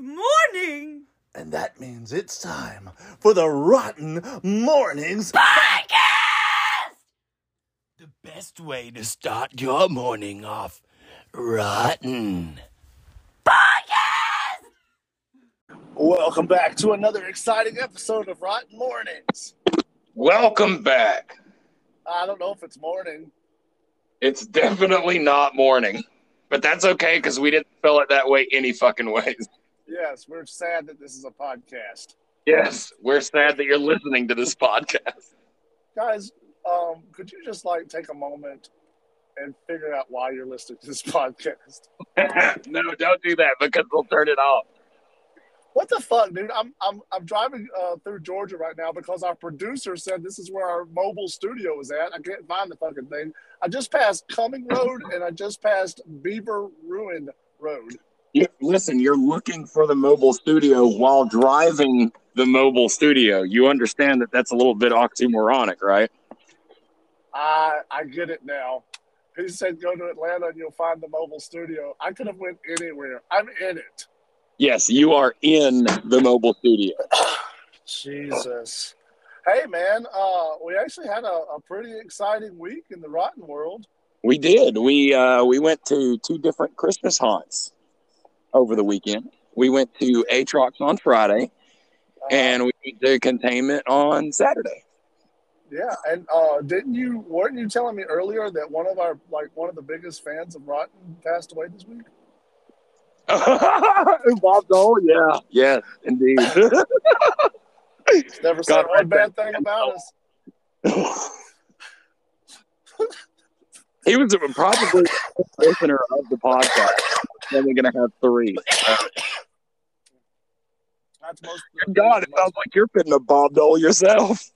morning. And that means it's time for the Rotten Mornings. Podcast! The best way to start your morning off rotten. Podcast! Welcome back to another exciting episode of Rotten Mornings. Welcome back. I don't know if it's morning. It's definitely not morning, but that's okay because we didn't spell it that way any fucking ways. Yes, we're sad that this is a podcast. Yes, we're sad that you're listening to this podcast. Guys, um, could you just like take a moment and figure out why you're listening to this podcast? no, don't do that because we'll turn it off. What the fuck, dude? I'm I'm I'm driving uh, through Georgia right now because our producer said this is where our mobile studio is at. I can't find the fucking thing. I just passed Cumming Road and I just passed Beaver Ruin Road. You, listen, you're looking for the mobile studio while driving the mobile studio. You understand that that's a little bit oxymoronic, right? I I get it now. He said go to Atlanta and you'll find the mobile studio. I could have went anywhere. I'm in it. Yes, you are in the mobile studio. Jesus. Hey man, uh, we actually had a, a pretty exciting week in the rotten world. We did. We uh, we went to two different Christmas haunts over the weekend. We went to Atrox on Friday, and we went to Containment on Saturday. Yeah, and uh, didn't you weren't you telling me earlier that one of our like one of the biggest fans of Rotten passed away this week? Bob Dole, yeah, yes, indeed. Never said one bad thing about us. he was probably a listener of the podcast. Only going to have three. That's most. God, it sounds like you're fitting a Bob Dole yourself.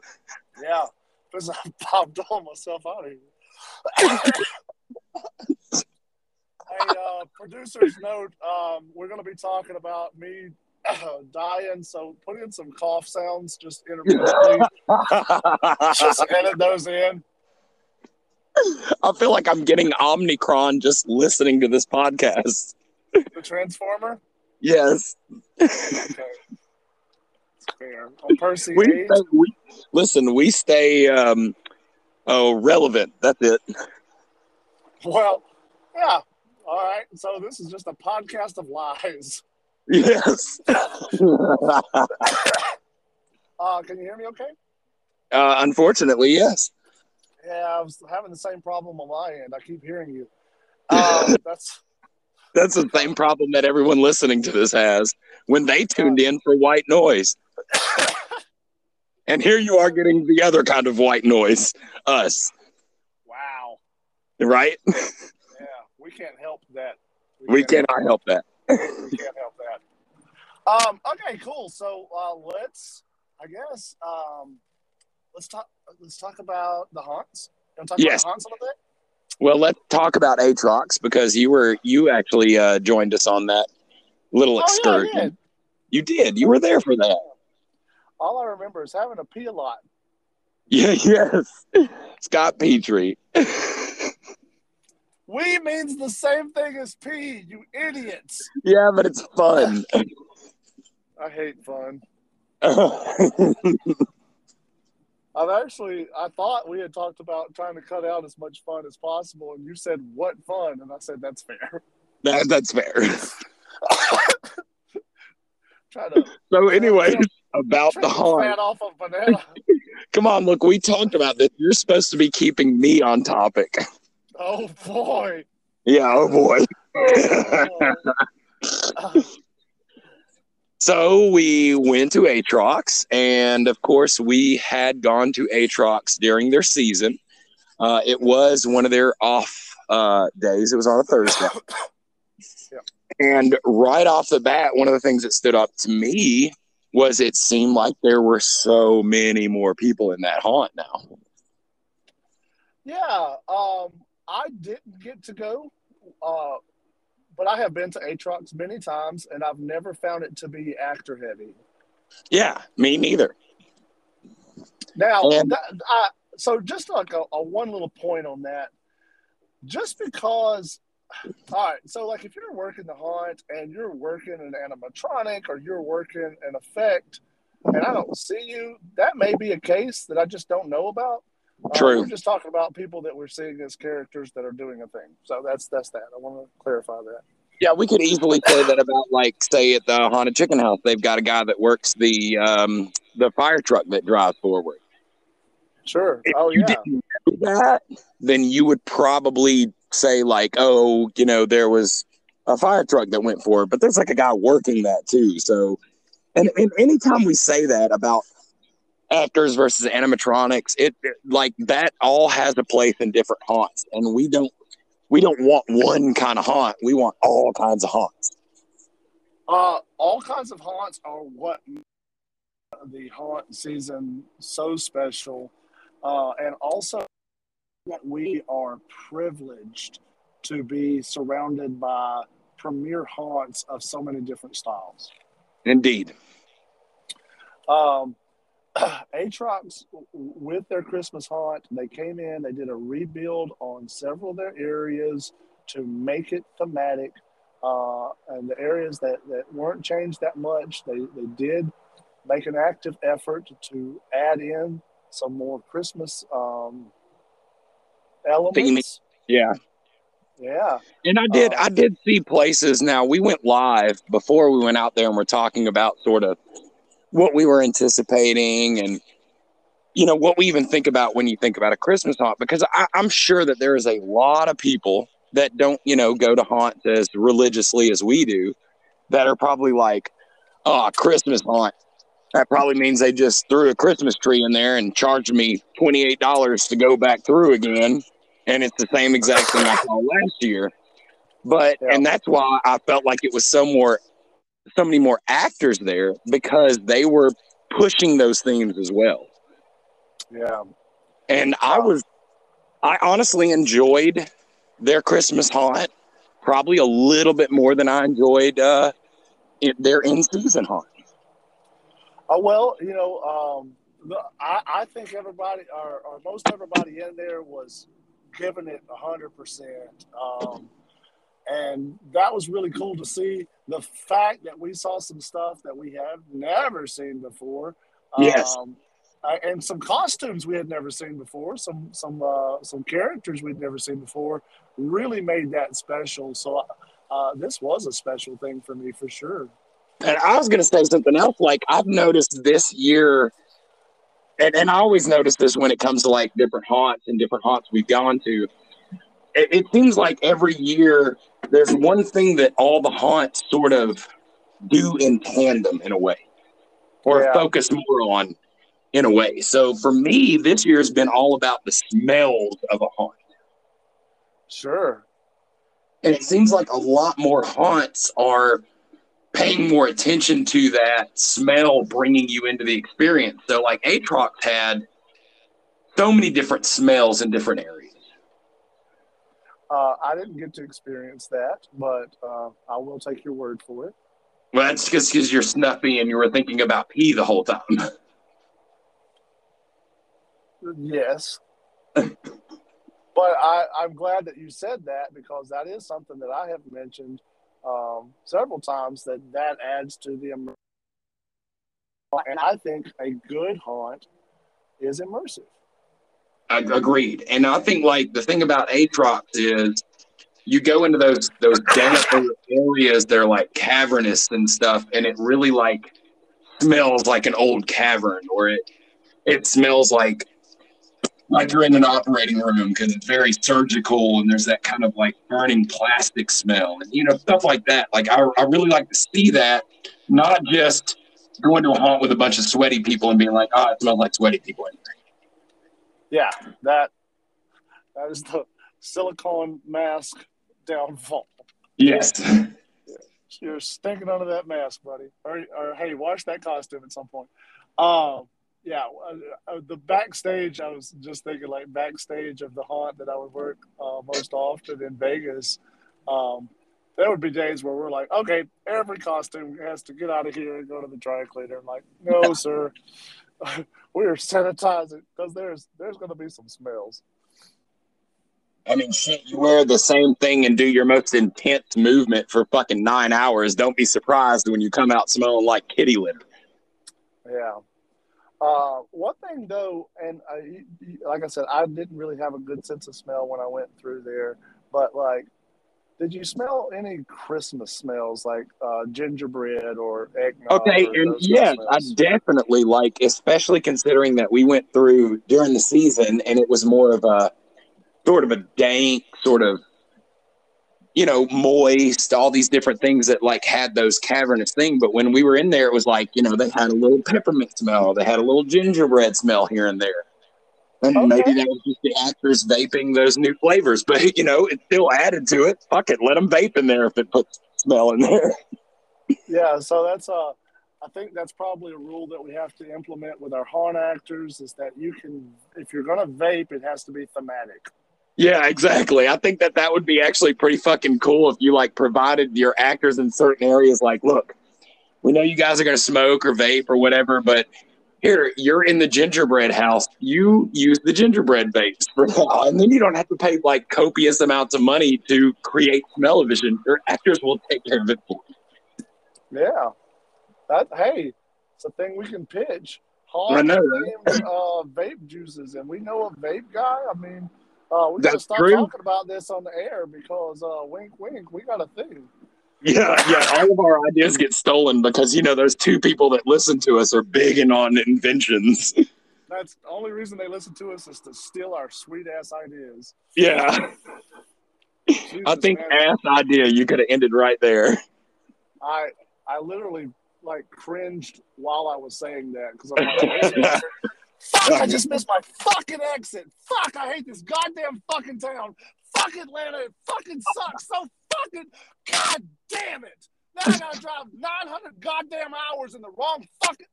Yeah, because I popped all myself out of here. hey, uh, producers note, um, we're going to be talking about me uh, dying, so put in some cough sounds just intermittently. just edit those in. I feel like I'm getting Omnicron just listening to this podcast. The Transformer. Yes. Okay. Fair. On Percy We, stay, we listen. We stay um, oh relevant. That's it. well, yeah. All right. So this is just a podcast of lies. Yes. Uh, can you hear me okay? uh, unfortunately, yes. Yeah, I was having the same problem on my end. I keep hearing you. Um, that's That's the same problem that everyone listening to this has when they tuned in for white noise. and here you are getting the other kind of white noise, us, wow. right? Yeah, we can't help that. We can't- cannot help that. We can't help that. Um. Okay. Cool. So uh, let's. I guess. Um. Let's talk. Let's talk about the haunts. You want to talk Yes. about the haunts a little bit? Well, let's talk about Atrox because you were you actually uh, joined us on that little Oh, yeah, excursion. did. You did. You were there for that. All I remember is having to pee a lot. Yeah. Yes. Scott Petrie. We means the same thing as pee. You idiots. yeah, but it's fun. I hate fun. I've actually, I thought we had talked about trying to cut out as much fun as possible, and you said, "What fun?" And I said, "That's fair." that, that's fair. Try to So, anyways, about the haunt. off a banana. Come on, look, we talked about this. You're supposed to be keeping me on topic. oh boy! Yeah, oh boy. Oh, boy. So we went to Atrox, and of course, we had gone to Atrox during their season. Uh, it was one of their off uh, days. It was on a Thursday. Yeah. And right off the bat, one of the things that stood up to me was it seemed like there were so many more people in that haunt now. yeah, um, I didn't get to go, uh, but I have been to Atrox many times, and I've never found it to be actor heavy. Yeah, me neither. Now, that, I, so just like a, a one little point on that, just because all right. So, like, if you're working the haunt and you're working an animatronic or you're working an effect, and I don't see you, that may be a case that I just don't know about. Uh, True. we're just talking about people that we're seeing as characters that are doing a thing. So that's that's that. I want to clarify that. Yeah, we could easily say that about like say at the haunted chicken house, they've got a guy that works the um the fire truck that drives forward. Sure. If oh you yeah. didn't know that, then you would probably say like, oh, you know, there was a fire truck that went forward, but there's like a guy working that too. So, and, and anytime we say that about actors versus animatronics, it, it like that all has a place in different haunts, and we don't we don't want one kind of haunt. We want all kinds of haunts. Uh, all kinds of haunts are what the haunt season so special, uh, and also that we are privileged to be surrounded by premier haunts of so many different styles. Indeed. Um, Atrox, with their Christmas haunt, they came in, they did a rebuild on several of their areas to make it thematic. Uh, and the areas that, that weren't changed that much, they, they did make an active effort to add in some more Christmas um, elements. Yeah. Yeah. And I did, Uh, I did see places. Now we went live before we went out there, and we're talking about sort of what we were anticipating, and you know what we even think about when you think about a Christmas haunt. Because I, I'm sure that there is a lot of people that don't, you know, go to haunts as religiously as we do, that are probably like, "Oh, Christmas haunt." That probably means they just threw a Christmas tree in there and charged me twenty eight dollars to go back through again and it's the same exact thing I saw last year. But Yeah. and that's why I felt like it was so more, so many more actors there because they were pushing those themes as well. Yeah. And I was, I honestly enjoyed their Christmas haunt probably a little bit more than I enjoyed uh, their in season haunt. Oh well, you know, um, I, I think everybody, or, or most everybody in there, was giving it a hundred percent, um, and that was really cool to see. The fact that we saw some stuff that we have never seen before, Yes. um, and some costumes we had never seen before, some some uh, some characters we'd never seen before, really made that special. So uh, this was a special thing for me for sure. And I was going to say something else. Like I've noticed this year, and, and I always notice this when it comes to like different haunts and different haunts we've gone to. It, it seems like every year there's one thing that all the haunts sort of do in tandem in a way, or Yeah. focus more on in a way. So for me, this year has been all about the smells of a haunt. Sure. And it seems like a lot more haunts are paying more attention to that smell bringing you into the experience. So, like Atrox had so many different smells in different areas. Uh, I didn't get to experience that, but uh, I will take your word for it. Well, that's just because you're snuffy and you were thinking about pee the whole time. Yes. but I, I'm glad that you said that because that is something that I have mentioned um, several times that that adds to the immer- and I think a good haunt is immersive. Agreed. And I think like the thing about Atrox is you go into those those damp areas that are like cavernous and stuff, and it really like smells like an old cavern, or it it smells like like you're in an operating room because it's very surgical and there's that kind of like burning plastic smell and you know stuff like that. Like I, I really like to see that, not just going to a haunt with a bunch of sweaty people and being like, oh, it smells like sweaty people. Yeah, that that is the silicone mask downfall. Yes. You're stinking under that mask, buddy. Or, or hey, wash that costume at some point. Um, yeah, uh, uh, the backstage. I was just thinking, like backstage of the haunt that I would work uh, most often in Vegas. Um, there would be days where we're like, okay, every costume has to get out of here and go to the dry cleaner. I'm like, no, sir, we're sanitizing because there's there's going to be some smells. I mean, shit, you wear the same thing and do your most intense movement for fucking nine hours. Don't be surprised when you come out smelling like kitty litter. Yeah. Uh, one thing though, and I, you- you- like I said, I didn't really have a good sense of smell when I went through there. But like, did you smell any Christmas smells like uh, gingerbread or eggnog? Okay, or and those kind of yes, I definitely like, especially considering that we went through during the season and it was more of a sort of a dank, sort of, you know, moist, all these different things that like had those cavernous thing. But when we were in there, it was like, you know, they had a little peppermint smell, they had a little gingerbread smell here and there. And Okay. maybe that was just the actors vaping those new flavors, but you know, it still added to it. Fuck it, let them vape in there if it puts smell in there. Yeah, so that's uh I think that's probably a rule that we have to implement with our haunt actors is that you can if you're gonna vape, it has to be thematic. Yeah, exactly. I think that that would be actually pretty fucking cool if you like provided your actors in certain areas like, look, we know you guys are going to smoke or vape or whatever, but here you're in the gingerbread house. You use the gingerbread vapes for now, and then you don't have to pay like copious amounts of money to create smell-o-vision. Your actors will take care of it for you. Yeah. That hey, it's a thing we can pitch. I know, uh, vape juices, and we know a vape guy. I mean, uh, we gotta That's stop true. talking about this on the air because uh, wink, wink, we got a thing. Yeah, yeah. All of our ideas get stolen because you know those two people that listen to us are big and on inventions. That's the only reason they listen to us is to steal our sweet ass ideas. Yeah. I think man. ass idea you could have ended right there. I I literally like cringed while I was saying that because I'm like, fuck, I just missed my fucking exit. Fuck, I hate this goddamn fucking town. Fuck Atlanta, it fucking sucks so fucking. God damn it! Now I gotta drive 900 goddamn hours in the wrong fucking.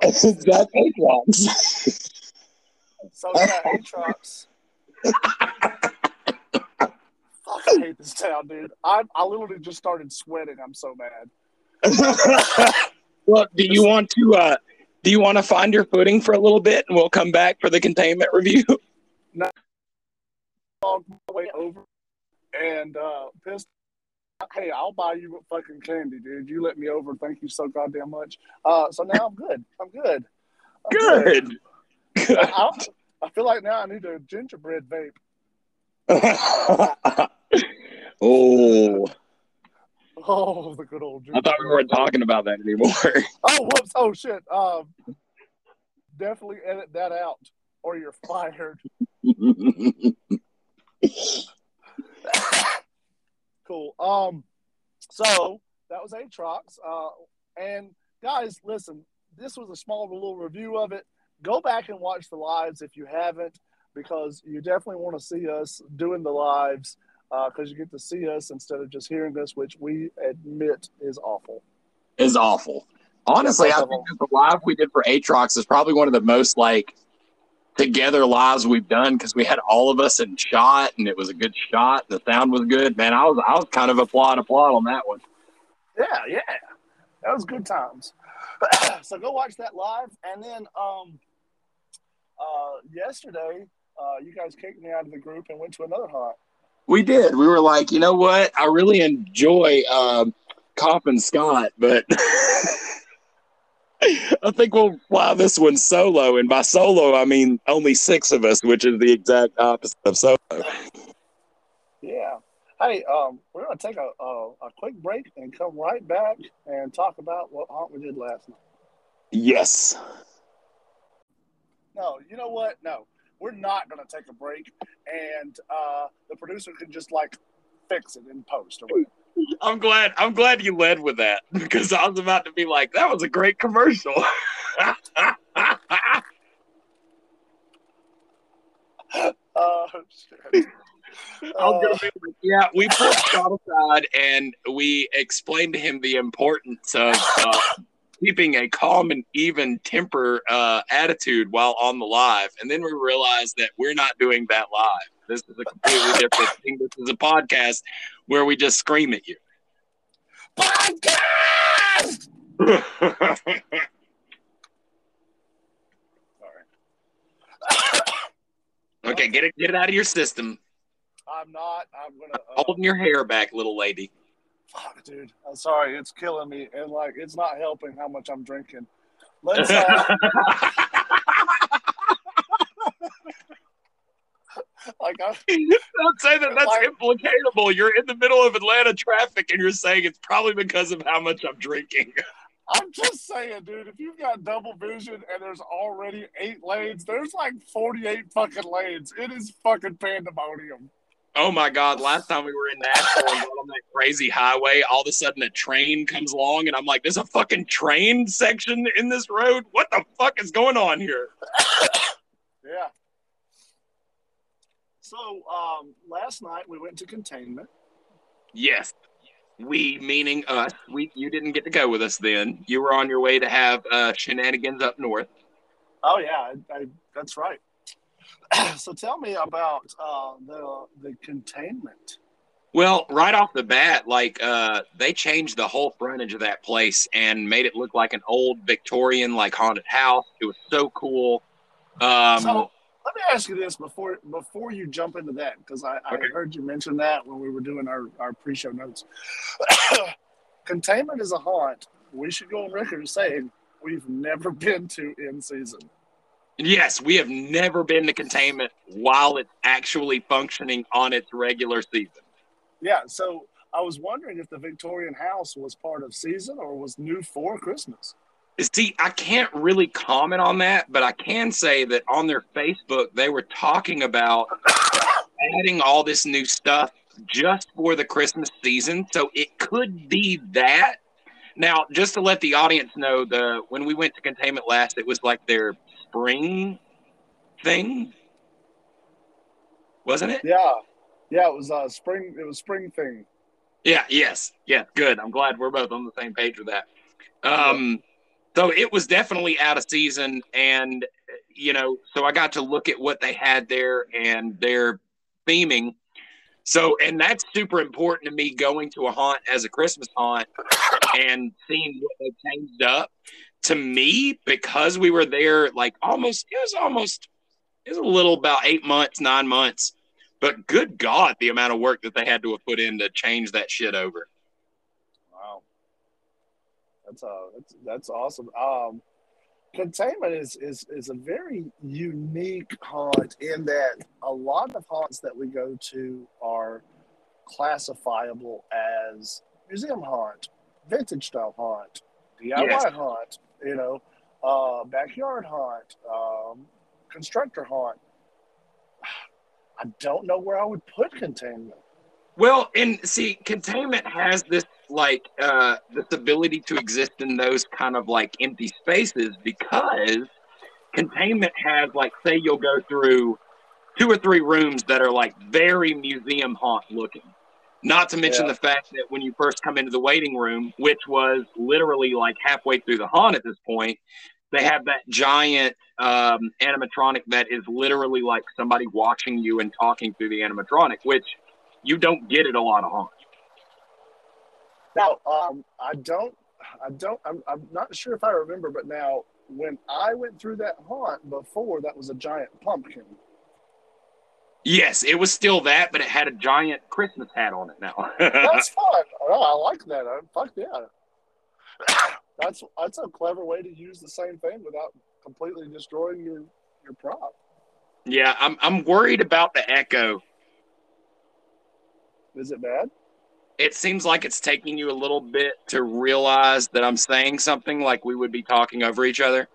That's Atrox. So yeah, Atrox. Fuck, I hate this town, dude. I I literally just started sweating. I'm so mad. well, do you want to uh do you want to find your footing for a little bit and we'll come back for the containment review? Walked my way over and uh pissed. Hey, I'll buy you a fucking candy, dude. You let me over. Thank you so goddamn much. Uh, so now I'm good. I'm good. I'm Good. Good. I, I feel like now I need a gingerbread vape. oh, Oh, the good old I thought we weren't talking about that anymore. Oh, whoops. Oh, shit. Um, definitely edit that out or you're fired. Cool. Um, so that was Atrox. Uh, and guys, listen, this was a small little review of it. Go back and watch the lives if you haven't, because you definitely want to see us doing the lives because you get to see us instead of just hearing us, which we admit is awful. is awful. Honestly, I think that the live we did for Atrox is probably one of the most like together lives we've done because we had all of us in shot and it was a good shot. The sound was good. Man, I was I was kind of applaud applaud on that one. Yeah, yeah, that was good times. so go watch that live, and then um, uh, yesterday uh, you guys kicked me out of the group and went to another hunt. We did. We were like, you know what? I really enjoy um, and Scott, but I think we'll fly this one solo. And by solo, I mean only six of us, which is the exact opposite of solo. Yeah. Hey, um, we're gonna take a, a a quick break and come right back and talk about what hunt we did last night. Yes. No, you know what? No, we're not gonna take a break, and uh, the producer can just like fix it in post or whatever. I'm glad. I'm glad you led with that because I was about to be like, that was a great commercial. Uh, shit. I was gonna Uh, like, yeah, we pulled Scott aside and we explained to him the importance of uh, keeping a calm and even temper uh, attitude while on the live, and then we realized that we're not doing that live. This is a completely different thing. This is a podcast where we just scream at you. podcast. Okay, get it get it out of your system. I'm not. I'm gonna. Uh, Holding your hair back, little lady. fuck, dude. I'm sorry. It's killing me, and like, it's not helping how much I'm drinking. Let's. Uh, like, I, Don't say that. That's Like- implicatable. You're in the middle of Atlanta traffic, and you're saying it's probably because of how much I'm drinking. I'm just saying, dude. If you've got double vision and there's already eight lanes, there's like 48 fucking lanes. It is fucking pandemonium. Oh my God! Last time we were in Nashville and on that crazy highway, all of a sudden a train comes along, and I'm like, "There's a fucking train section in this road. What the fuck is going on here?" Yeah. So um, last night we went to containment. Yes, we meaning us. We you didn't get to go with us then. You were on your way to have uh, shenanigans up north. Oh yeah, I, I, that's right. so tell me about uh, the the containment. Well, right off the bat, like uh, they changed the whole frontage of that place and made it look like an old Victorian like haunted house. It was so cool. Um, so let me ask you this before before you jump into that because I, I heard you mention that when we were doing our, our pre-show notes. containment is a haunt. We should go on record saying we've never been to in season. yes, we have never been to containment while it's actually functioning on its regular season. Yeah, so I was wondering if the Victorian house was part of season or was new for Christmas. See, I can't really comment on that, but I can say that on their Facebook, they were talking about adding all this new stuff just for the Christmas season. So it could be that. Now, just to let the audience know, the when we went to containment last, it was like their spring thing, wasn't it? Yeah, yeah, it was uh, spring. It was spring thing. Yeah, yes, Yeah. good. I'm glad we're both on the same page with that. Um, so it was definitely out of season, and you know, so I got to look at what they had there and their theming. So, and that's super important to me going to a haunt as a Christmas haunt and seeing what they changed up. To me, because we were there like almost, it was almost, it was a little about eight months, nine months. But good God, the amount of work that they had to have put in to change that shit over. That's uh, that's that's awesome. Um, containment is is is a very unique haunt in that a lot of haunts that we go to are classifiable as museum haunt, vintage style haunt, DIY Yes. haunt, you know, uh, backyard haunt, um, constructor haunt. I don't know where I would put containment. Well, and see, containment has this like uh this ability to exist in those kind of like empty spaces because containment has like say you'll go through two or three rooms that are like very museum haunt looking. Not to mention Yeah. the fact that when you first come into the waiting room, which was literally like halfway through the haunt at this point, they have that giant um, animatronic that is literally like somebody watching you and talking through the animatronic, which you don't get at a lot of haunts. Now, um, I don't, I don't, I'm, I'm not sure if I remember, but now when I went through that haunt before, that was a giant pumpkin. Yes, it was still that, but it had a giant Christmas hat on it now. That's fun. Oh, I like that. Uh, fuck yeah. That's that's a clever way to use the same thing without completely destroying your your prop. yeah, I'm I'm worried about the echo. Is it bad? It seems like it's taking you a little bit to realize that I'm saying something like we would be talking over each other.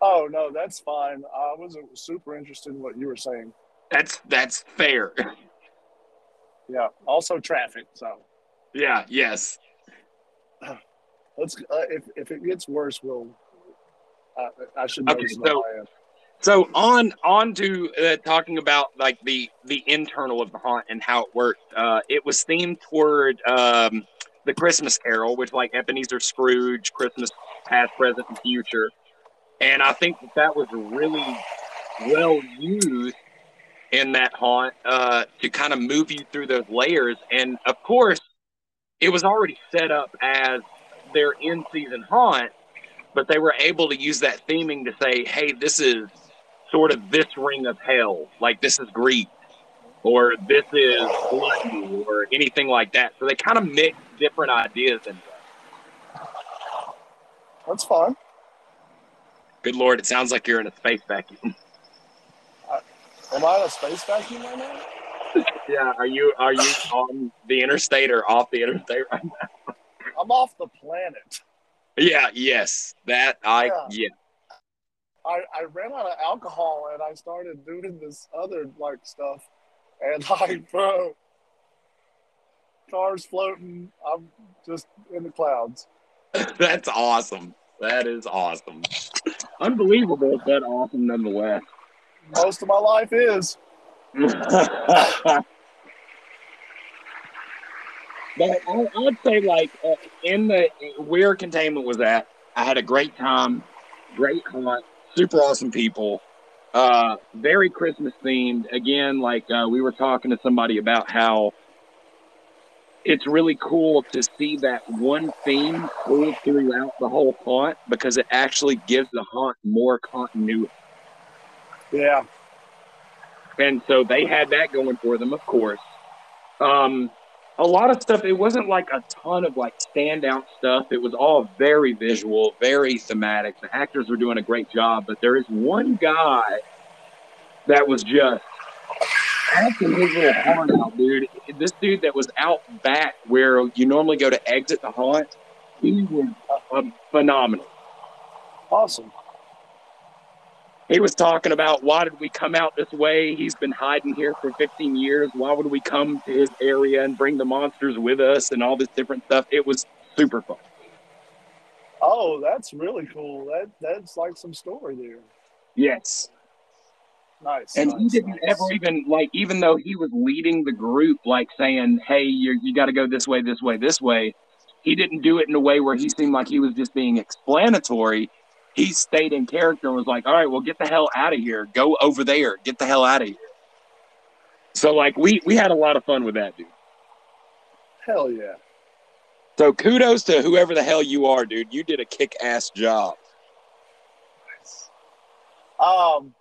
Oh no, that's fine. I wasn't super interested in what you were saying. That's that's fair. Yeah. Also traffic. So yeah, yes. let's. Uh, if if it gets worse, we'll. Uh, I should know Okay, so- on my end. So on on to uh, talking about like the the internal of the haunt and how it worked. Uh, it was themed toward um, the Christmas Carol, which like Ebenezer Scrooge, Christmas past, present, and future. And I think that that was really well used in that haunt uh, to kind of move you through those layers. And of course, it was already set up as their in season haunt, but they were able to use that theming to say, hey, this is sort of this ring of hell, like this is Greek, or this is gluttony, or anything like that. So they kind of mix different ideas in there. That's fine. Good lord, it sounds like you're in a space vacuum. Am I in a space vacuum right now? yeah, are you are you on the interstate or off the interstate right now? I'm off the planet. Yeah, yes, that I Yeah. yeah. I, I ran out of alcohol and I started doing this other like stuff, and like, bro, cars floating. I'm just in the clouds. That's awesome. That is awesome. Unbelievable, but awesome nonetheless. Most of my life is. But I, I'd say, like, uh, in the where containment was at, I had a great time, great hunt, super awesome people, uh, very Christmas themed. Again, like uh, we were talking to somebody about how it's really cool to see that one theme pulled throughout the whole haunt because it actually gives the haunt more continuity. Yeah. and so they had that going for them, of course. Um, a lot of stuff. It wasn't like a ton of like standout stuff. It was all very visual, very thematic. The actors were doing a great job, but there is one guy that was just acting his little heart out, dude. This dude that was out back where you normally go to exit the hunt, he was uh, phenomenal. Awesome. He was talking about why did we come out this way? He's been hiding here for 15 years. Why would we come to his area and bring the monsters with us and all this different stuff? It was super fun. Oh, that's really cool. That that's like some story there. Yes. Nice. And he didn't nice. ever even like, even though he was leading the group, like saying, "Hey, you you got to go this way, this way, this way." He didn't do it in a way where he seemed like he was just being explanatory. He stayed in character and was like, "All right, well, get the hell out of here. Go over there. Get the hell out of here." So, like, we we had a lot of fun with that, dude. Hell yeah. So kudos to whoever the hell you are, dude. You did a kick-ass job. Um,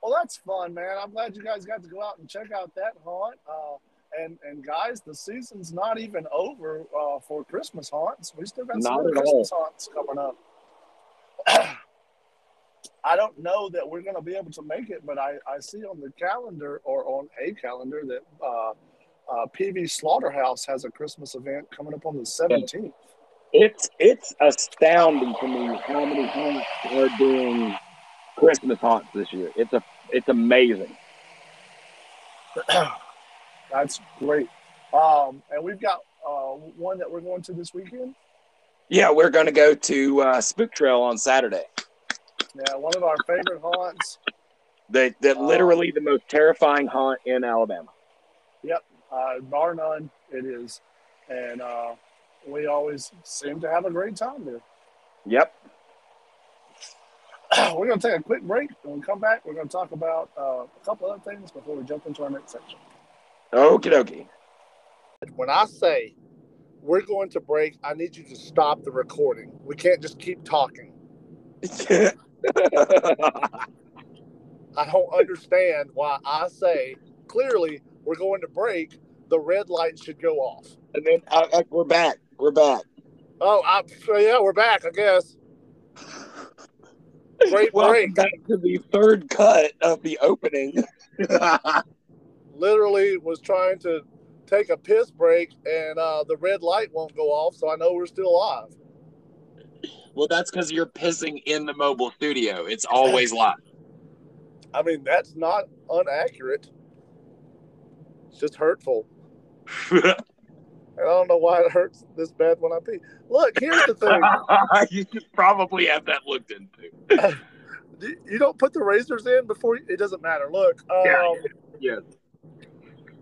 well, that's fun, man. I'm glad you guys got to go out and check out that haunt. Uh, and and guys, the season's not even over uh, for Christmas haunts. We still got some at all. Christmas hunts coming up. I don't know that we're going to be able to make it, but I, I see on the calendar or on a calendar that uh, uh, PV Slaughterhouse has a Christmas event coming up on the 17th. It's it's astounding to me how many hunts are doing Christmas hunts this year. It's a it's amazing. That's great. Um, and we've got uh, one that we're going to this weekend. Yeah, we're gonna go to uh, Spook Trail on Saturday. Yeah, one of our favorite haunts. That the Oh. literally the most terrifying haunt in Alabama. Yep, uh, bar none, it is. And uh, we always seem to have a great time there. Yep. we're going to take a quick break. When we come back, we're going to talk about uh, a couple other things before we jump into our next section. Okie dokie. When I say we're going to break, I need you to stop the recording. We can't just keep talking. I don't understand why I say clearly we're going to break. The red light should go off. and then uh, uh, we're back. We're back. Oh, I, so yeah, we're back. I guess. Great Welcome break. back to the third cut of the opening. Literally was trying to take a piss break, and uh, the red light won't go off, so I know we're still live. well, that's because you're pissing in the mobile studio. It's always live. I mean, that's not inaccurate. It's just hurtful. And I don't know why it hurts this bad when I pee. Look, here's the thing. you should probably have that looked into. You- don't put the razors in before you, it doesn't matter. Look, um, Yeah,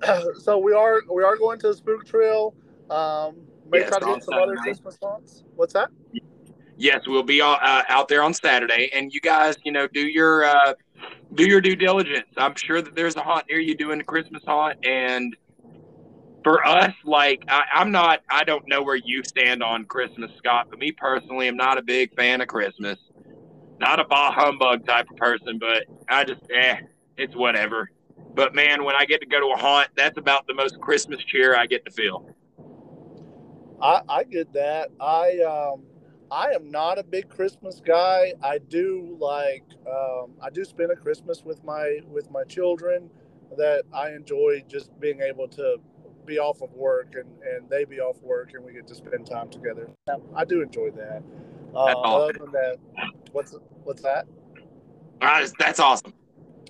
so we are we are going to the spook trail. Um, may Yes, try to get some other Christmas haunts. What's that? Yes, we'll be all, uh, out there on Saturday, and you guys, you know, do your uh, do your due diligence. I'm sure that there's a haunt near you doing a Christmas haunt, and for us, like I, I'm not, I don't know where you stand on Christmas, Scott, but me personally, I'm not a big fan of Christmas. not a bah humbug type of person, but I just eh, it's whatever. But man, when I get to go to a haunt, that's about the most Christmas cheer I get to feel. I, I get that. I um I am not a big Christmas guy. I do like um, I do spend a Christmas with my with my children that I enjoy just being able to be off of work and, and they be off work and we get to spend time together. I do enjoy that. Uh, other than that, what's what's that? Uh, that's awesome.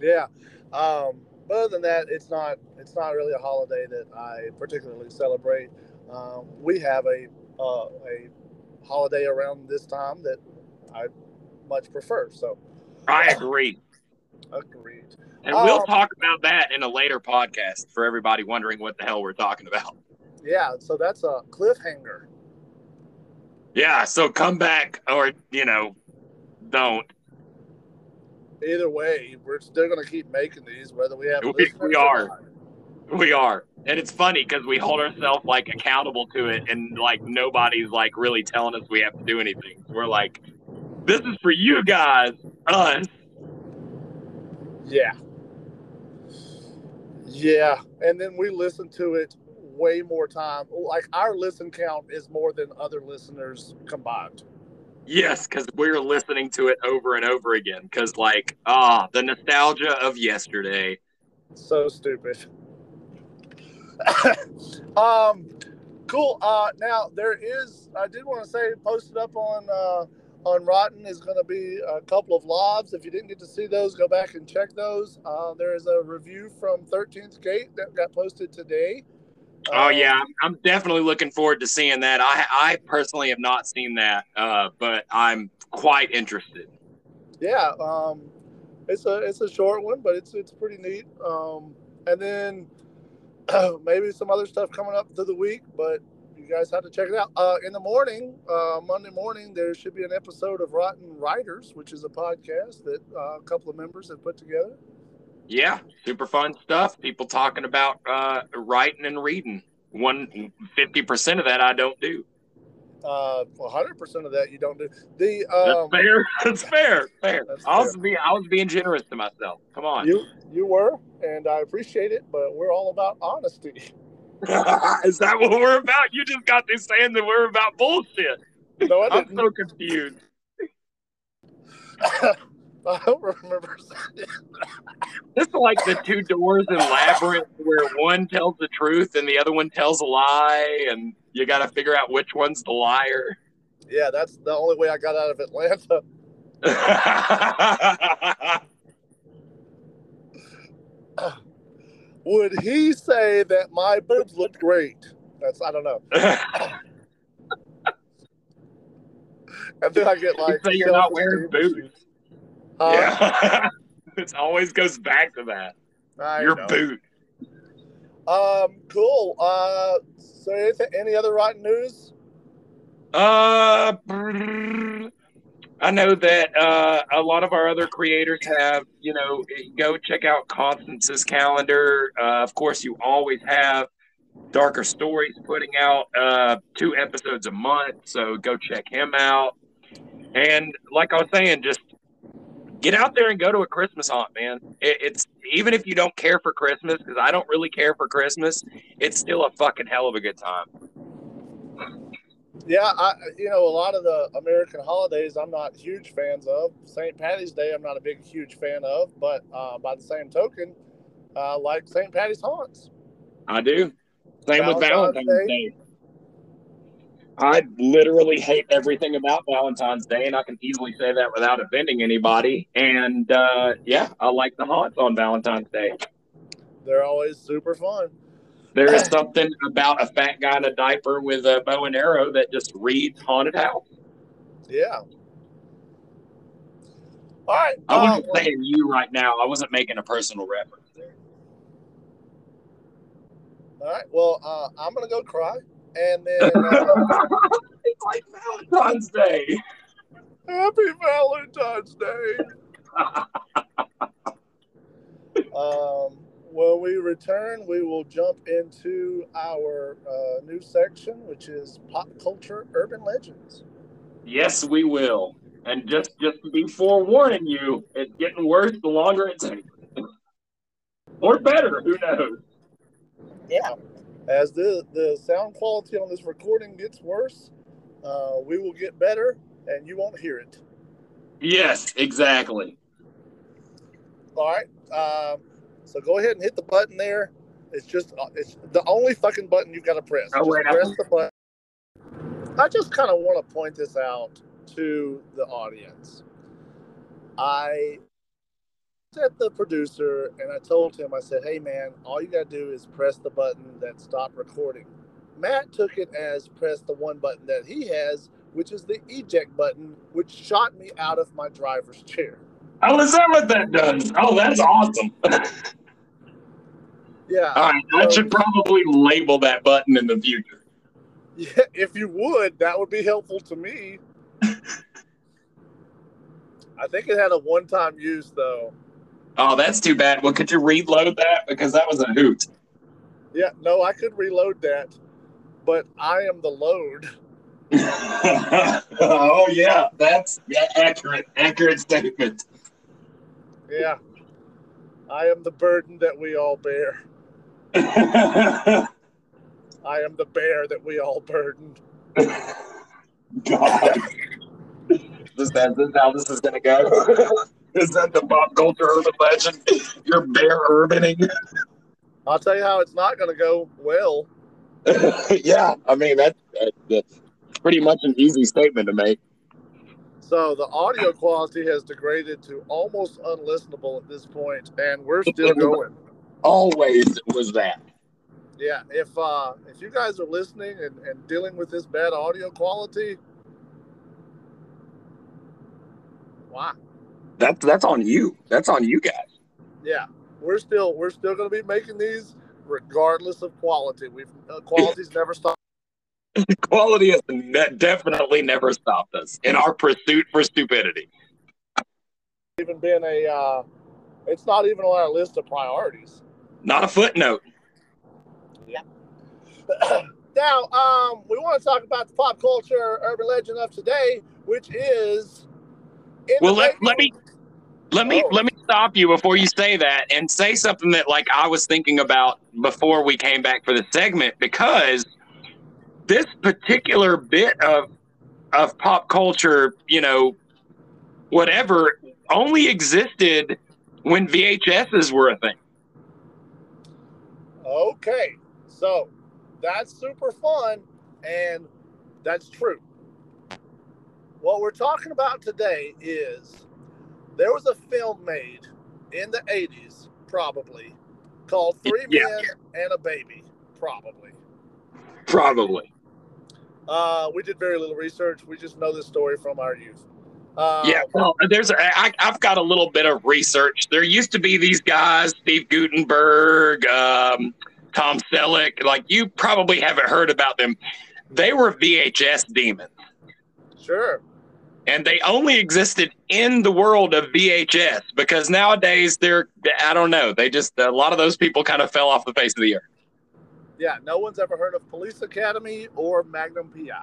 Yeah. Um, but other than that, it's not it's not really a holiday that I particularly celebrate. Um, we have a uh, a holiday around this time that I much prefer. So I agree. agreed. And we'll Um, talk about that in a later podcast for everybody wondering what the hell we're talking about. Yeah. So that's a cliffhanger. Yeah, so come back or, you know, don't. Either way, we're still going to keep making these, whether we have. We- we are. We are. And it's funny because we hold ourselves like accountable to it and like nobody's like really telling us we have to do anything. We're like, this is for you guys, us. Yeah. Yeah, and then we listen to it way more time. Like our listen count is more than other listeners combined. Yes, because we're listening to it over and over again. Because, like, ah, the nostalgia of yesterday. So stupid. um, cool. Uh, now there is. I did want to say, posted up on uh, on Rotten is going to be a couple of lives. If you didn't get to see those, go back and check those. Uh, there is a review from Thirteenth Gate that got posted today. Oh Um, yeah, I'm, definitely looking forward to seeing that. I I personally have not seen that, uh, but I'm quite interested. yeah um it's a it's a short one but it's it's pretty neat um and then maybe some other stuff coming up through the week but you guys have to check it out uh in the morning uh monday morning there should be an episode of rotten writers which is a podcast that uh, a couple of members have put together Yeah, super fun stuff. People talking about uh, writing and reading. One fifty percent of that I don't do. uh 100% of that you don't do the That's um fair. That's fair. Fair. That's I was fair. being I was being generous to myself. Come on. you you were and i appreciate it but we're all about honesty Is that what we're about? You just got this saying that we're about bullshit. no i I'm didn't so confused. I don't remember saying It's like the two doors in Labyrinth where one tells the truth and the other one tells a lie, and you got to figure out which one's the liar. Yeah, that's the only way I got out of Atlanta. Would he say that my boobs looked great? That's I don't know. And then I get like, so you're not wearing self-esteem Huh? yeah. it always goes back to that. I Your know. boot. Um, cool. Uh, so anything, any other rotten news? Uh, I know that uh, a lot of our other creators have, you know, go check out Constance's calendar. Uh, of course, you always have Darker Stories putting out uh, two episodes a month, so go check him out. And like I was saying, just get out there and go to a Christmas haunt, man. It, it's even if you don't care for Christmas, because I don't really care for Christmas, it's still a fucking hell of a good time. Yeah, I you know a lot of the American holidays I'm not huge fans of. St. Patty's Day I'm not a big huge fan of, but uh, by the same token, I like St. Patty's haunts. I do. Same with Valentine's Valentine's Day. I literally hate everything about Valentine's Day, and I can easily say that without offending anybody. And uh, yeah, I like the haunts on Valentine's Day. They're always super fun. There is something about a fat guy in a diaper with a bow and arrow that just reads haunted house. Yeah. All right. I wasn't saying you right now. I wasn't making a personal reference. there. all right. Well, uh, I'm gonna go cry, and then uh, it's like Valentine's Day. Happy Valentine's Day. Um, when we return, we will jump into our uh, new section, which is pop culture urban legends. Yes, we will. And just just to be forewarning you, it's getting worse the longer it takes. or better, who knows? Yeah. As the, the sound quality on this recording gets worse, uh, we will get better and you won't hear it. Yes, exactly. All right. Um, so go ahead and hit the button there. It's just uh, it's the only fucking button you've got to press. Oh, wait, press the button. I just kind of want to point this out to the audience. I at the producer and I told him, I said, hey man, all you got to do is press the button that stop recording. Matt took it as press the one button that he has, which is the eject button, which shot me out of my driver's chair. Oh, is that what that does? Oh, that's awesome. Yeah. All right, I should probably label that button in the future. Yeah, if you would, that would be helpful to me. I think it had a one-time use though. Oh, that's too bad. Well, could you reload that because that was a hoot. Yeah, no, I could reload that, but I am the load. oh yeah, that's yeah, accurate. Accurate statement. Yeah. I am the burden that we all bear. I am the bear that we all burden. God. Is that this how this is gonna go? Is that the pop culture urban legend? You're bear urbaning? I'll tell you how it's not going to go well. yeah, I mean that, that that's pretty much an easy statement to make. So the audio quality has degraded to almost unlistenable at this point, and we're still going. Always was that. Yeah, if uh, if you guys are listening and, and dealing with this bad audio quality, wow, That's that's on you. That's on you guys. yeah, we're still we're still going to be making these regardless of quality. We've uh, quality's never stopped. Quality has ne- definitely never stopped us in our pursuit for stupidity. Even been a, uh, it's not even on our list of priorities. Not a footnote. Yeah. now, um, we want to talk about the pop culture urban legend of today, which is. Well, let- let me- Let me Oh. let me stop you before you say that and say something that like I was thinking about before we came back for the segment because this particular bit of of pop culture, you know, whatever, only existed when VHSs were a thing. Okay, so that's super fun, and that's true. What we're talking about today is there was a film made in the 80s, probably, called Three Yeah. Men and a Baby, probably. Probably. Uh, we did very little research. We just know this story from our youth. Uh, Yeah, well, there's a, I, I've got a little bit of research. There used to be these guys, Steve Guttenberg, um, Tom Selleck. Like you probably haven't heard about them. They were VHS demons, Sure. And they only existed in the world of VHS because nowadays they're I don't know. They just a lot of those people kind of fell off the face of the earth. Yeah, no one's ever heard of Police Academy or Magnum PI.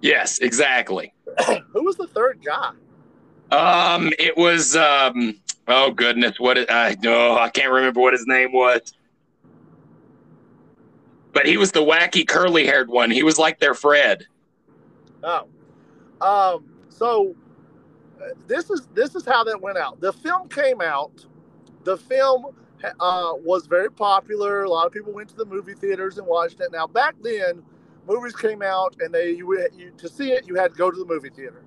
Yes, exactly. Who was the third guy? Um, it was um. Oh goodness, what it, I no, I can't remember what his name was. But he was the wacky curly haired one. He was like their Fred. Oh, um, so uh, this is this is how that went out. The film came out. The film uh, was very popular. A lot of people went to the movie theaters and watched it. Now back then, movies came out and they you, you to see it you had to go to the movie theater,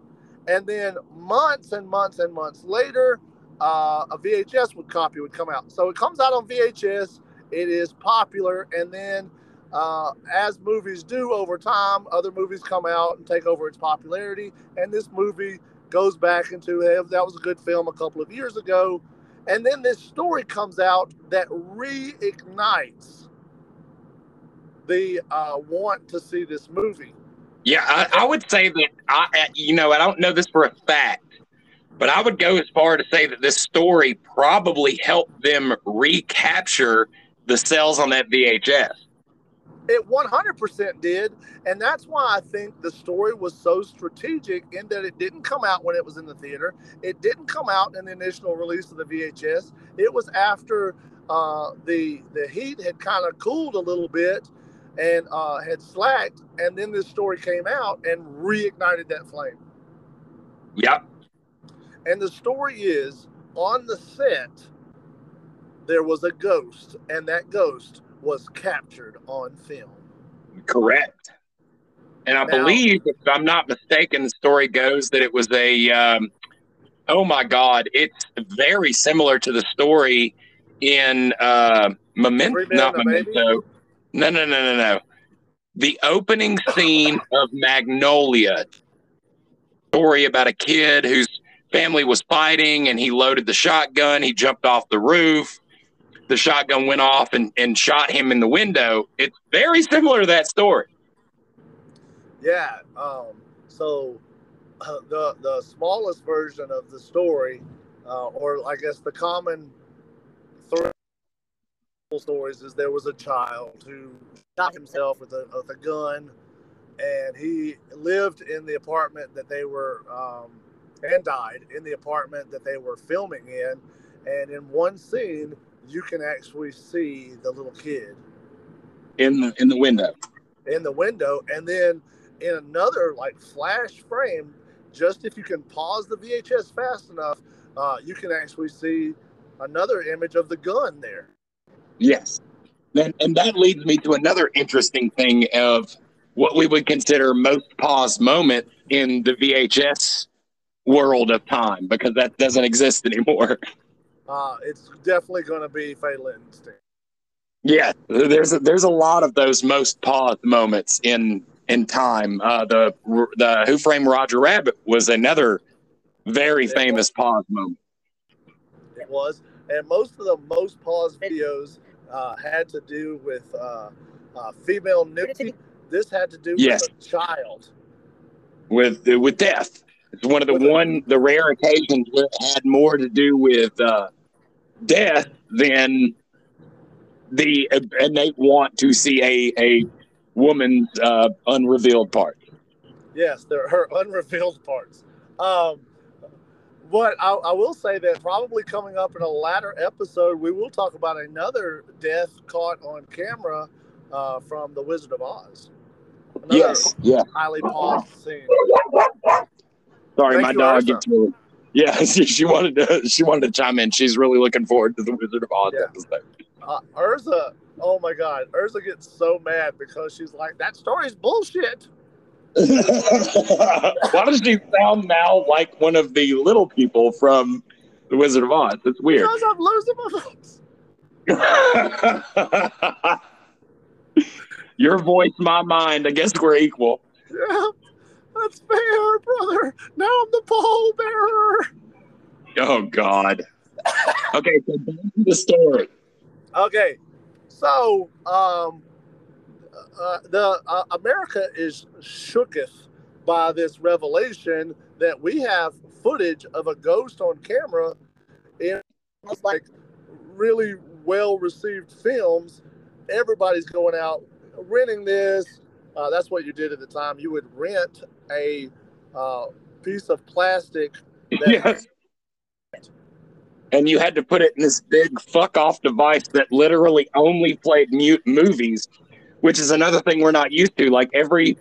and then months and months and months later, uh, a VHS would copy would come out. So it comes out on VHS. It is popular, and then uh, as movies do over time, other movies come out and take over its popularity. And this movie goes back into hey, that was a good film a couple of years ago. And then this story comes out that reignites the uh, want to see this movie. Yeah, I, I would say that I, you know, I don't know this for a fact, but I would go as far to say that this story probably helped them recapture the sales on that VHS. It 100% did. And that's why I think the story was so strategic in that it didn't come out when it was in the theater. It didn't come out in the initial release of the VHS. It was after uh, the, the heat had kind of cooled a little bit and uh, had slacked. And then this story came out and reignited that flame. Yep. And the story is on the set, there was a ghost, and that ghost was captured on film. Correct. And I Now- believe, if I'm not mistaken, the story goes that it was a. Um, oh my God! It's very similar to the story in uh, Memento. Not and a Baby? Memento. No, no, no, no, no. The opening scene of Magnolia. Story about a kid whose family was fighting, and he loaded the shotgun. He jumped off the roof. The shotgun went off and, and shot him in the window. It's very similar to that story. Yeah. Um, so uh, the the smallest version of the story, uh, or I guess the common thread stories is there was a child who shot himself with a with a gun, and he lived in the apartment that they were um, and died in the apartment that they were filming in, and in one scene you can actually see the little kid in the in the window. in the window and then in another like flash frame just if you can pause the vhs fast enough uh, you can actually see another image of the gun there Yes. And, and that leads me to another interesting thing of what we would consider most paused moment in the VHS world of time because that doesn't exist anymore. Uh, it's definitely going to be fatal instinct Yeah, there's a, there's a lot of those most paused moments in in time. Uh, the the Who Framed Roger Rabbit was another very Yeah. famous pause moment. it was and most of the most paused videos uh, had to do with uh, uh, female nudity this had to do Yes. with a child with with death. It's one of the With a- one the rare occasions where it had more to do with uh, death then the and they want to see a a woman's uh, unrevealed part. Yes, they're her unrevealed parts. Um, but I, I will say that probably coming up in a latter episode, we will talk about another death caught on camera uh, from The Wizard of Oz. Another Yes, yeah. highly paused scene. Sorry, Thank my dog gets really. Yeah, she, she wanted to she wanted to chime in. She's really looking forward to the Wizard of Oz Yeah. episode. Uh, Urza, oh my God, Urza gets so mad because she's like, that story's bullshit. Why does she sound now like one of the little people from the Wizard of Oz? It's weird. Because I'm losing my voice. Your voice, my mind. I guess we're equal. Yeah, that's fair, brother. Now I'm the pole bearer. Oh God. Okay, so back to the story. Okay, so um, uh, the uh, America is shooketh by this revelation that we have footage of a ghost on camera in like really well received films. Everybody's going out renting this. Uh, that's what you did at the time. You would rent a uh, piece of plastic. That, Yes. And you had to put it in this big fuck off device that literally only played mute movies, which is another thing we're not used to. Like every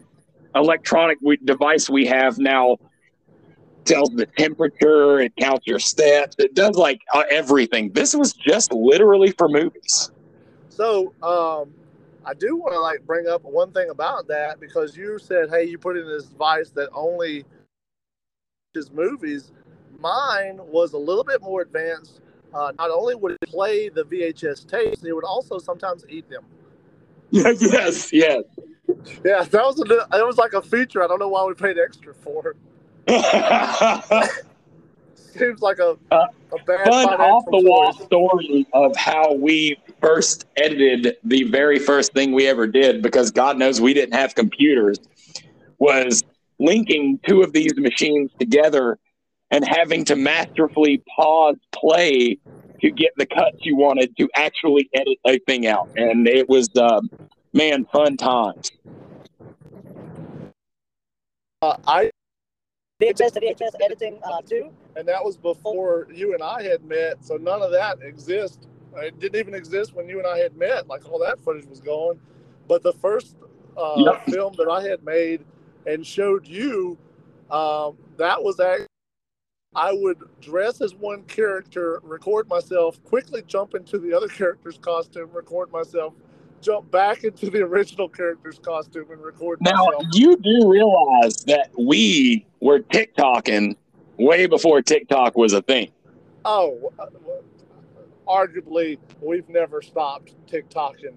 electronic we, device we have now tells the temperature, it counts your steps, it does like uh, everything. This was just literally for movies. So, um, I do want to like bring up one thing about that because you said, "Hey, you put in this device that only is movies." Mine was a little bit more advanced. Uh, not only would it play the VHS tapes, it would also sometimes eat them. yes, yes. Yeah, that was a, that was like a feature. I don't know why we paid extra for. Seems like a Uh, a bad fun off the wall story of how we first edited the very first thing we ever did because God knows we didn't have computers was linking two of these machines together and having to masterfully pause play to get the cuts you wanted to actually edit a thing out and it was um, Man, fun times. Uh, I VHS to VHS editing uh, too. and that was before you and I had met, so none of that exists. It didn't even exist when you and I had met. Like all that footage was gone. But the first uh, Yep. film that I had made and showed you, um, that was act- I would dress as one character, record myself, quickly jump into the other character's costume, record myself, jump back into the original character's costume, and record Now, myself. you do realize that we were TikToking way before TikTok was a thing. Oh, uh, arguably, we've never stopped TikToking.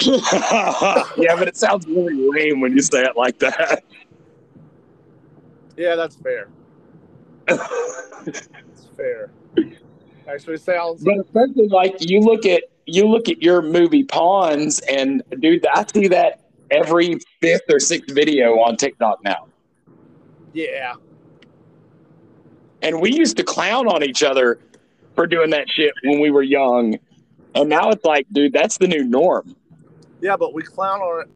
yeah, but it sounds really lame when you say it like that. Yeah, that's fair. It's fair. Actually, sounds. But especially like you look at you look at your movie Pawns, and dude, I see that every fifth or sixth video on TikTok now. Yeah, And we used to clown on each other for doing that shit when we were young, and now it's like, dude, that's the new norm. yeah, but we clown on it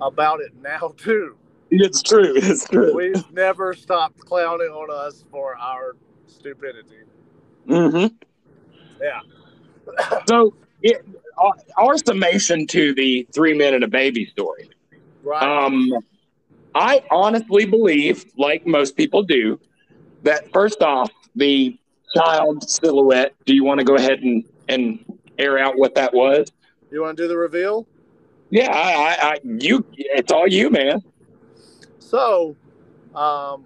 about it now too. It's true. It's true. We've never stopped clowning on us for our stupidity. Hmm Yeah. So, it, our, our summation to the three men and a baby story. Right. Um, I honestly believe, like most people do, that first off, the child silhouette. Do you want to go ahead and and air out what that was? you want to do the reveal? Yeah, I, I, I you. It's all you, man. So, um,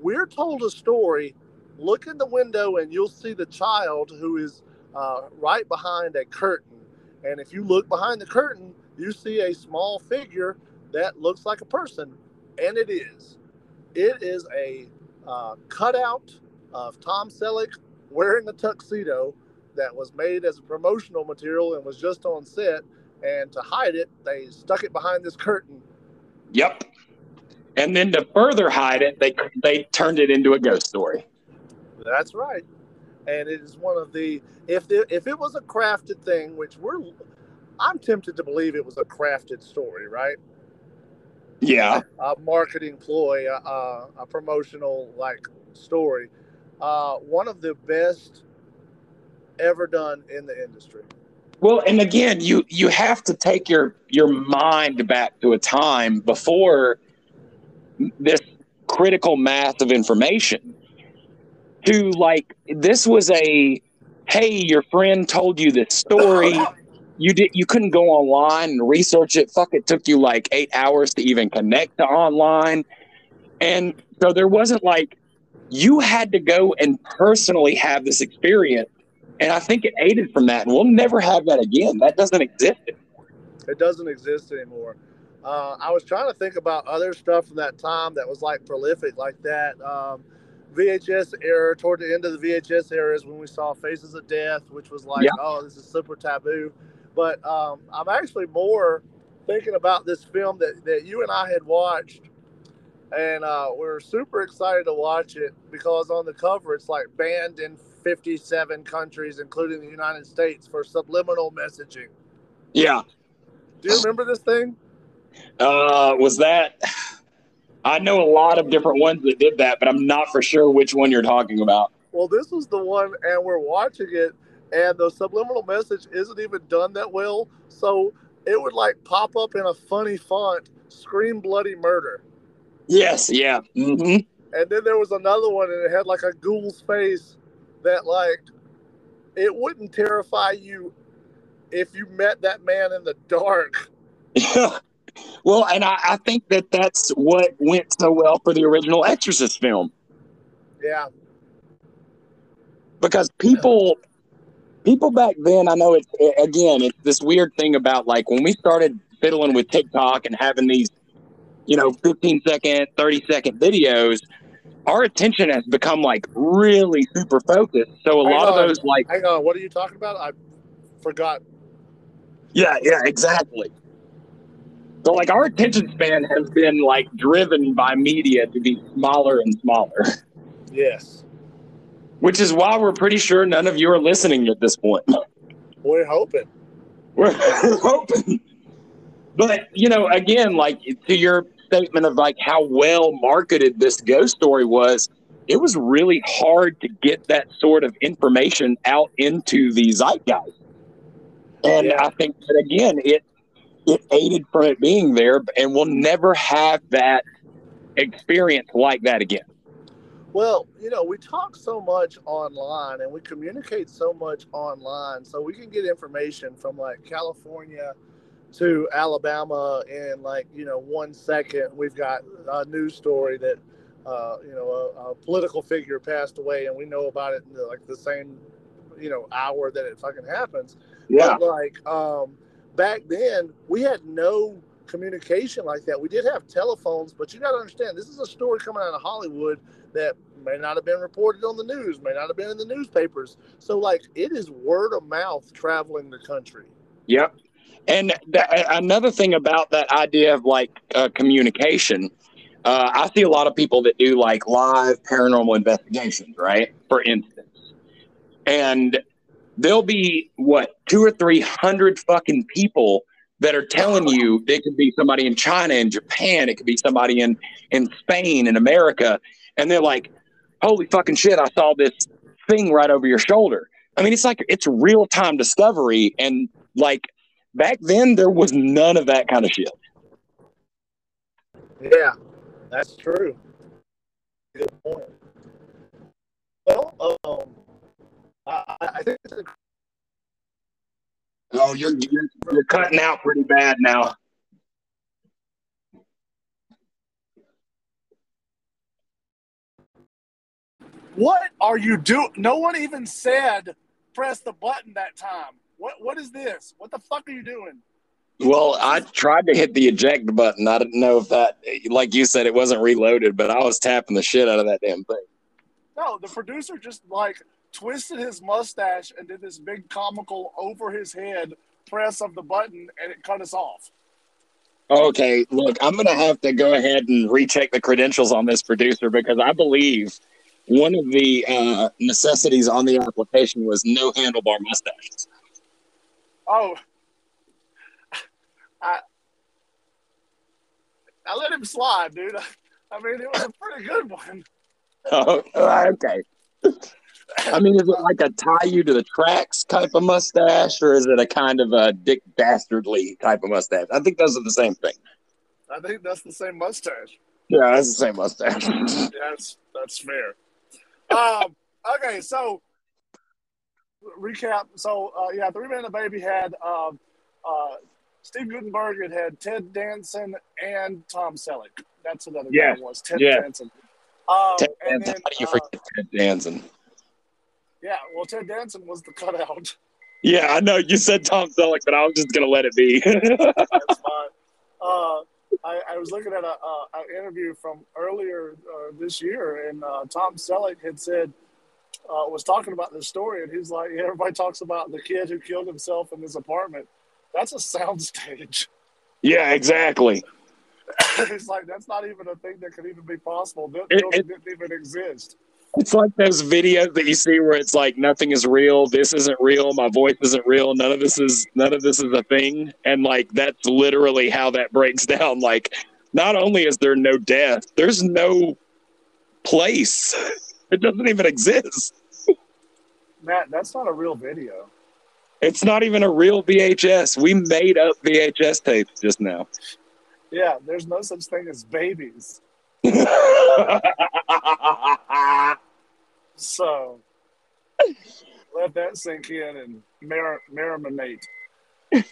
we're told a story. Look in the window, and you'll see the child who is uh, right behind a curtain. And if you look behind the curtain, you see a small figure that looks like a person, and it is. It is a uh, cutout of Tom Selleck wearing a tuxedo that was made as a promotional material and was just on set. And to hide it, they stuck it behind this curtain Yep. And then to further hide it, they they turned it into a ghost story. That's right. And it is one of the if the, if it was a crafted thing, which we're I'm tempted to believe it was a crafted story, right? Yeah. A marketing ploy, a, a, a promotional like story. Uh, one of the best ever done in the industry. Well, and again, you you have to take your your mind back to a time before this critical mass of information. To like, this was a hey, your friend told you this story. You did you couldn't go online and research it. Fuck, it took you like eight hours to even connect to online, and so there wasn't like you had to go and personally have this experience and I think it aided from that. And we'll never have that again. That doesn't exist. It doesn't exist anymore. Uh, I was trying to think about other stuff from that time that was like prolific like that. Um, VHS era, toward the end of the VHS era, is when we saw Faces of Death, which was like, Yeah. oh, this is super taboo. But um, I'm actually more thinking about this film that, that you and I had watched. And uh, we're super excited to watch it because on the cover it's like banned in 57 countries, including the United States, for subliminal messaging. Yeah. Do you remember this thing? Uh, was that? I know a lot of different ones that did that, but I'm not for sure which one you're talking about. Well, this was the one, and we're watching it, and the subliminal message isn't even done that well. So it would like pop up in a funny font, "Scream Bloody Murder," Yes. Yeah. hmm and then there was another one, and it had like a ghoul's face that like it wouldn't terrify you if you met that man in the dark. well, and I, I think that that's what went so well for the original Exorcist film. Yeah, because people people back then i know it's again it's this weird thing about like when we started fiddling with tiktok and having these you know 15 second 30 second videos our attention has become like really super focused. So a Hang lot of those like hang on, what are you talking about? I forgot. yeah yeah exactly so like our attention span has been like driven by media to be smaller and smaller Yes, which is why we're pretty sure none of you are listening at this point we're hoping. We're hoping. But you know, again, like to your statement of like how well marketed this ghost story was, it was really hard to get that sort of information out into the zeitgeist. And Yeah. I think that again, it it aided from it being there, and we'll never have that experience like that again. Well, you know, we talk so much online and we communicate so much online, so we can get information from like California to Alabama in like you know one second. We've got a news story that uh, you know a, a political figure passed away, and we know about it in the, like the same you know hour that it fucking happens. But like um, back then, we had no communication like that. We did have telephones, but you got to understand this is a story coming out of Hollywood that may not have been reported on the news, may not have been in the newspapers. So like it is word of mouth traveling the country. Yep. And th- another thing about that idea of like uh, communication, uh, I see a lot of people that do like live paranormal investigations, right? For instance, and there'll be what two or three hundred fucking people that are telling you it could be somebody in China and Japan, it could be somebody in in Spain and America, and they're like, "Holy fucking shit! I saw this thing right over your shoulder." I mean, it's like it's real time discovery, and like back then there was none of that kind of shit. Yeah, that's true. Good point. Well, um, I, I think it's a Oh, you're you're, you're cutting out pretty bad now. What are you doing? No one even said press the button that time. What what is this? What the fuck are you doing? Well, I tried to hit the eject button. I didn't know if that, like you said, it wasn't reloaded, but I was tapping the shit out of that damn thing. No, the producer just like twisted his mustache and did this big comical over his head press of the button and it cut us off. Okay, look, I'm gonna have to go ahead and recheck the credentials on this producer because I believe one of the uh, necessities on the application was no handlebar mustaches. Oh, I I let him slide, dude. I mean, it was a pretty good one. Oh, okay. I mean, is it like a tie you to the tracks type of mustache, or is it a kind of a Dick Dastardly type of mustache? I think those are the same thing. I think that's the same mustache. Yeah, that's the same mustache. That's that's fair. Um, okay, so recap. So uh, yeah, Three Man and a Baby had um, uh, Steve Guttenberg. It had Ted Danson and Tom Selleck. That's another the other Yeah, guy was. Ted yeah. Danson. Um, Ted and Danson. then, How do you uh, forget Ted Danson? Yeah, well, Ted Danson was the cutout. Yeah, I know you said Tom Selleck, but I was just gonna let it be. That's fine. Uh, I, I was looking at a, a, an interview from earlier uh, this year, and uh, Tom Selleck had said uh, was talking about this story, and he's like, everybody talks about the kid who killed himself in his apartment. That's a soundstage. yeah, exactly. he's like, that's not even a thing that could even be possible. That It- building it- didn't even exist. It's like those videos that you see where it's like nothing is real, this isn't real, my voice isn't real, none of this is none of this is a thing. And like that's literally how that breaks down. Like not only is there no death, there's no place. It doesn't even exist. Matt, that's not a real video. It's not even a real VHS. We made up VHS tapes just now. Yeah, there's no such thing as babies. So let that sink in and mar- marinate.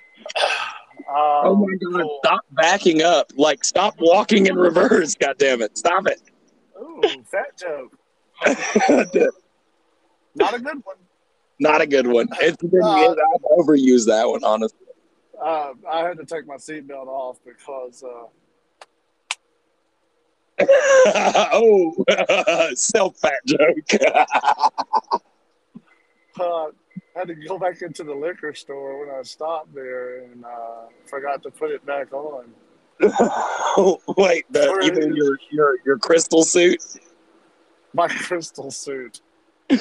oh Um, my god, stop backing up. Like stop walking in reverse, god damn it. Stop it. Ooh, fat joke. Not a good one. Not a good one. It's been, Uh, I've overused that one, honestly. Uh, I had to take my seatbelt off because uh, oh, self fat joke. uh, I had to go back into the liquor store when I stopped there and uh, forgot to put it back on. Wait, the, you mean your, your your crystal suit? My crystal suit. my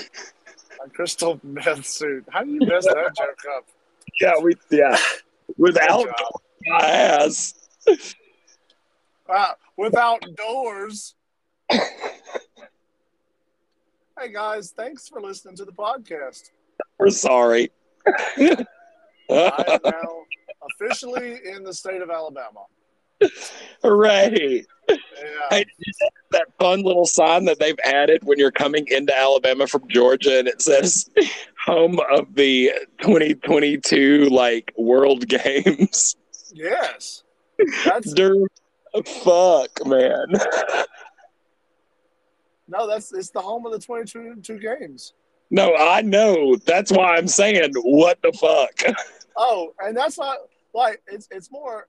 crystal meth suit. How do you mess that joke up? Yeah, we yeah. Without my ass. Uh, without doors. hey guys, thanks for listening to the podcast. We're sorry. I am now officially in the state of Alabama. Hooray. Yeah. Hey, that fun little sign that they've added when you're coming into Alabama from Georgia and it says home of the 2022 like world games. Yes. That's Dude, fuck, man. no, that's it's the home of the 22 two games. No, I know. That's why I'm saying what the fuck. Oh, and that's not like it's it's more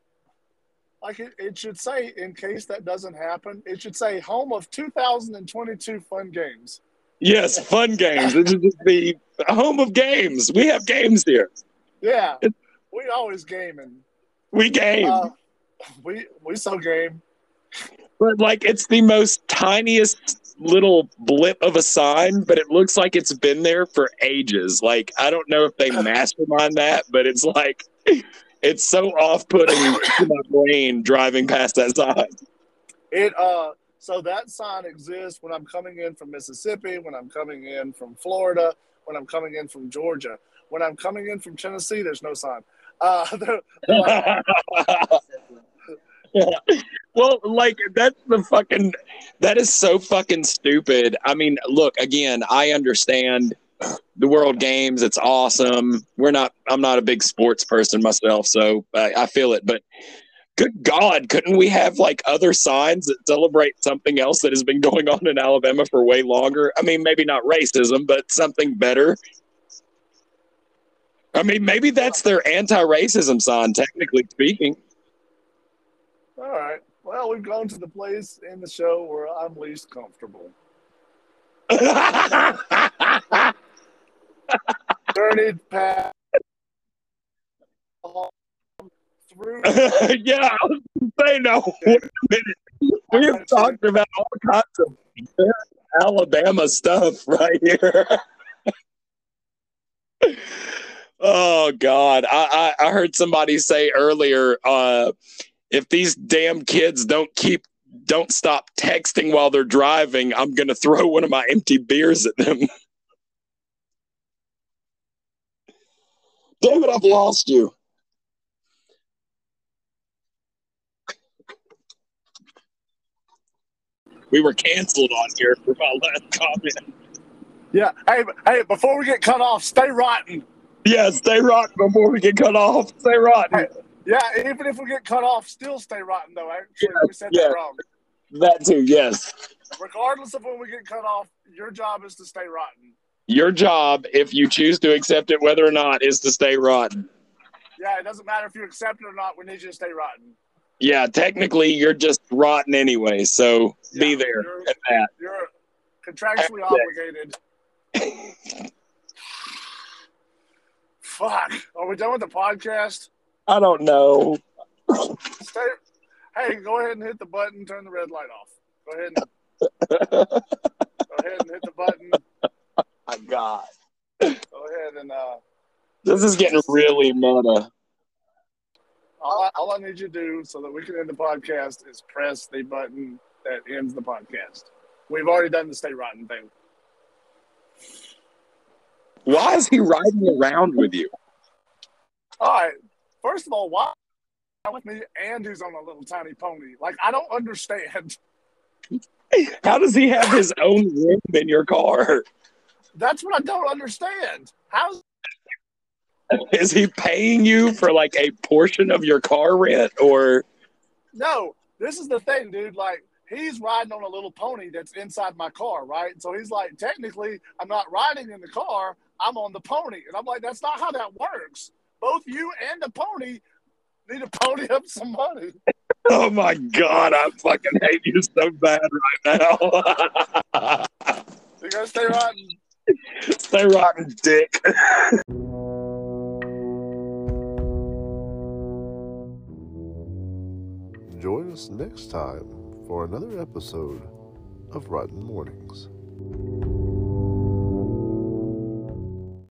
like it, it should say in case that doesn't happen, it should say home of 2022 fun games. Yes, fun games. This is the home of games. We have games here. Yeah. We always gaming. We game. Uh, we we so game. But like it's the most tiniest little blip of a sign, but it looks like it's been there for ages. Like I don't know if they mastermind that, but it's like it's so off-putting to my brain driving past that sign. It uh so that sign exists when I'm coming in from Mississippi, when I'm coming in from Florida, when I'm coming in from Georgia. When I'm coming in from Tennessee, there's no sign. Uh they're- they're like, well, like that's the fucking that is so fucking stupid. I mean, look, again, I understand the World Games, it's awesome. We're not I'm not a big sports person myself, so I, I feel it, but good god, couldn't we have like other signs that celebrate something else that has been going on in Alabama for way longer? I mean, maybe not racism, but something better. I mean, maybe that's their anti-racism sign, technically speaking. All right. Well, we've gone to the place in the show where I'm least comfortable. Journeyed past through yeah, I was gonna say no. Wait a minute. We have talked about all kinds of Alabama stuff right here. oh God, I, I I heard somebody say earlier, uh, if these damn kids don't keep don't stop texting while they're driving, I'm gonna throw one of my empty beers at them. Damn it, I've lost you. We were canceled on here for my last comment. Yeah. Hey, hey, before we get cut off, stay rotten. Yeah, stay rotten before we get cut off. Stay rotten. Yeah, even if we get cut off, still stay rotten though. Actually, we said yeah. that wrong. That too, yes. Regardless of when we get cut off, your job is to stay rotten. Your job, if you choose to accept it, whether or not, is to stay rotten. Yeah, it doesn't matter if you accept it or not. We need you to stay rotten. Yeah, technically, you're just rotten anyway. So be there you're- at that. You're contractually obligated. Fuck. Are we done with the podcast? I don't know. Stay. Hey, go ahead and hit the button. Turn the red light off. Go ahead and go ahead and hit the button. My God, Go ahead and uh, this is getting really meta. all, I, all I need you to do so that we can end the podcast is press the button that ends the podcast. We've already done the stay rotten thing. Why is he riding around with you? All right. First of all, why with me and he's on a little tiny pony? Like I don't understand. How does he have his own room in your car? That's what I don't understand. How's Is he paying you for like a portion of your car rent or no? This is the thing, dude. Like he's riding on a little pony that's inside my car, right? So he's like, technically, I'm not riding in the car. I'm on the pony, and I'm like, that's not how that works. Both you and the pony need to pony up some money. Oh my god, I fucking hate you so bad right now. You gotta stay rotten. Stay rotten, dick. Join us next time for another episode of Rotten Mornings.